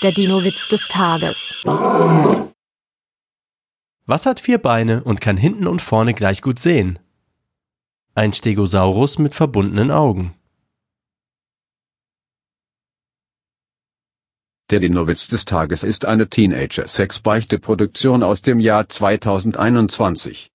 Der Dino-Witz des Tages. Was hat vier Beine und kann hinten und vorne gleich gut sehen? Ein Stegosaurus mit verbundenen Augen. Der Dinowitz des Tages ist eine Teenager-Sex-Beichte-Produktion aus dem Jahr 2021.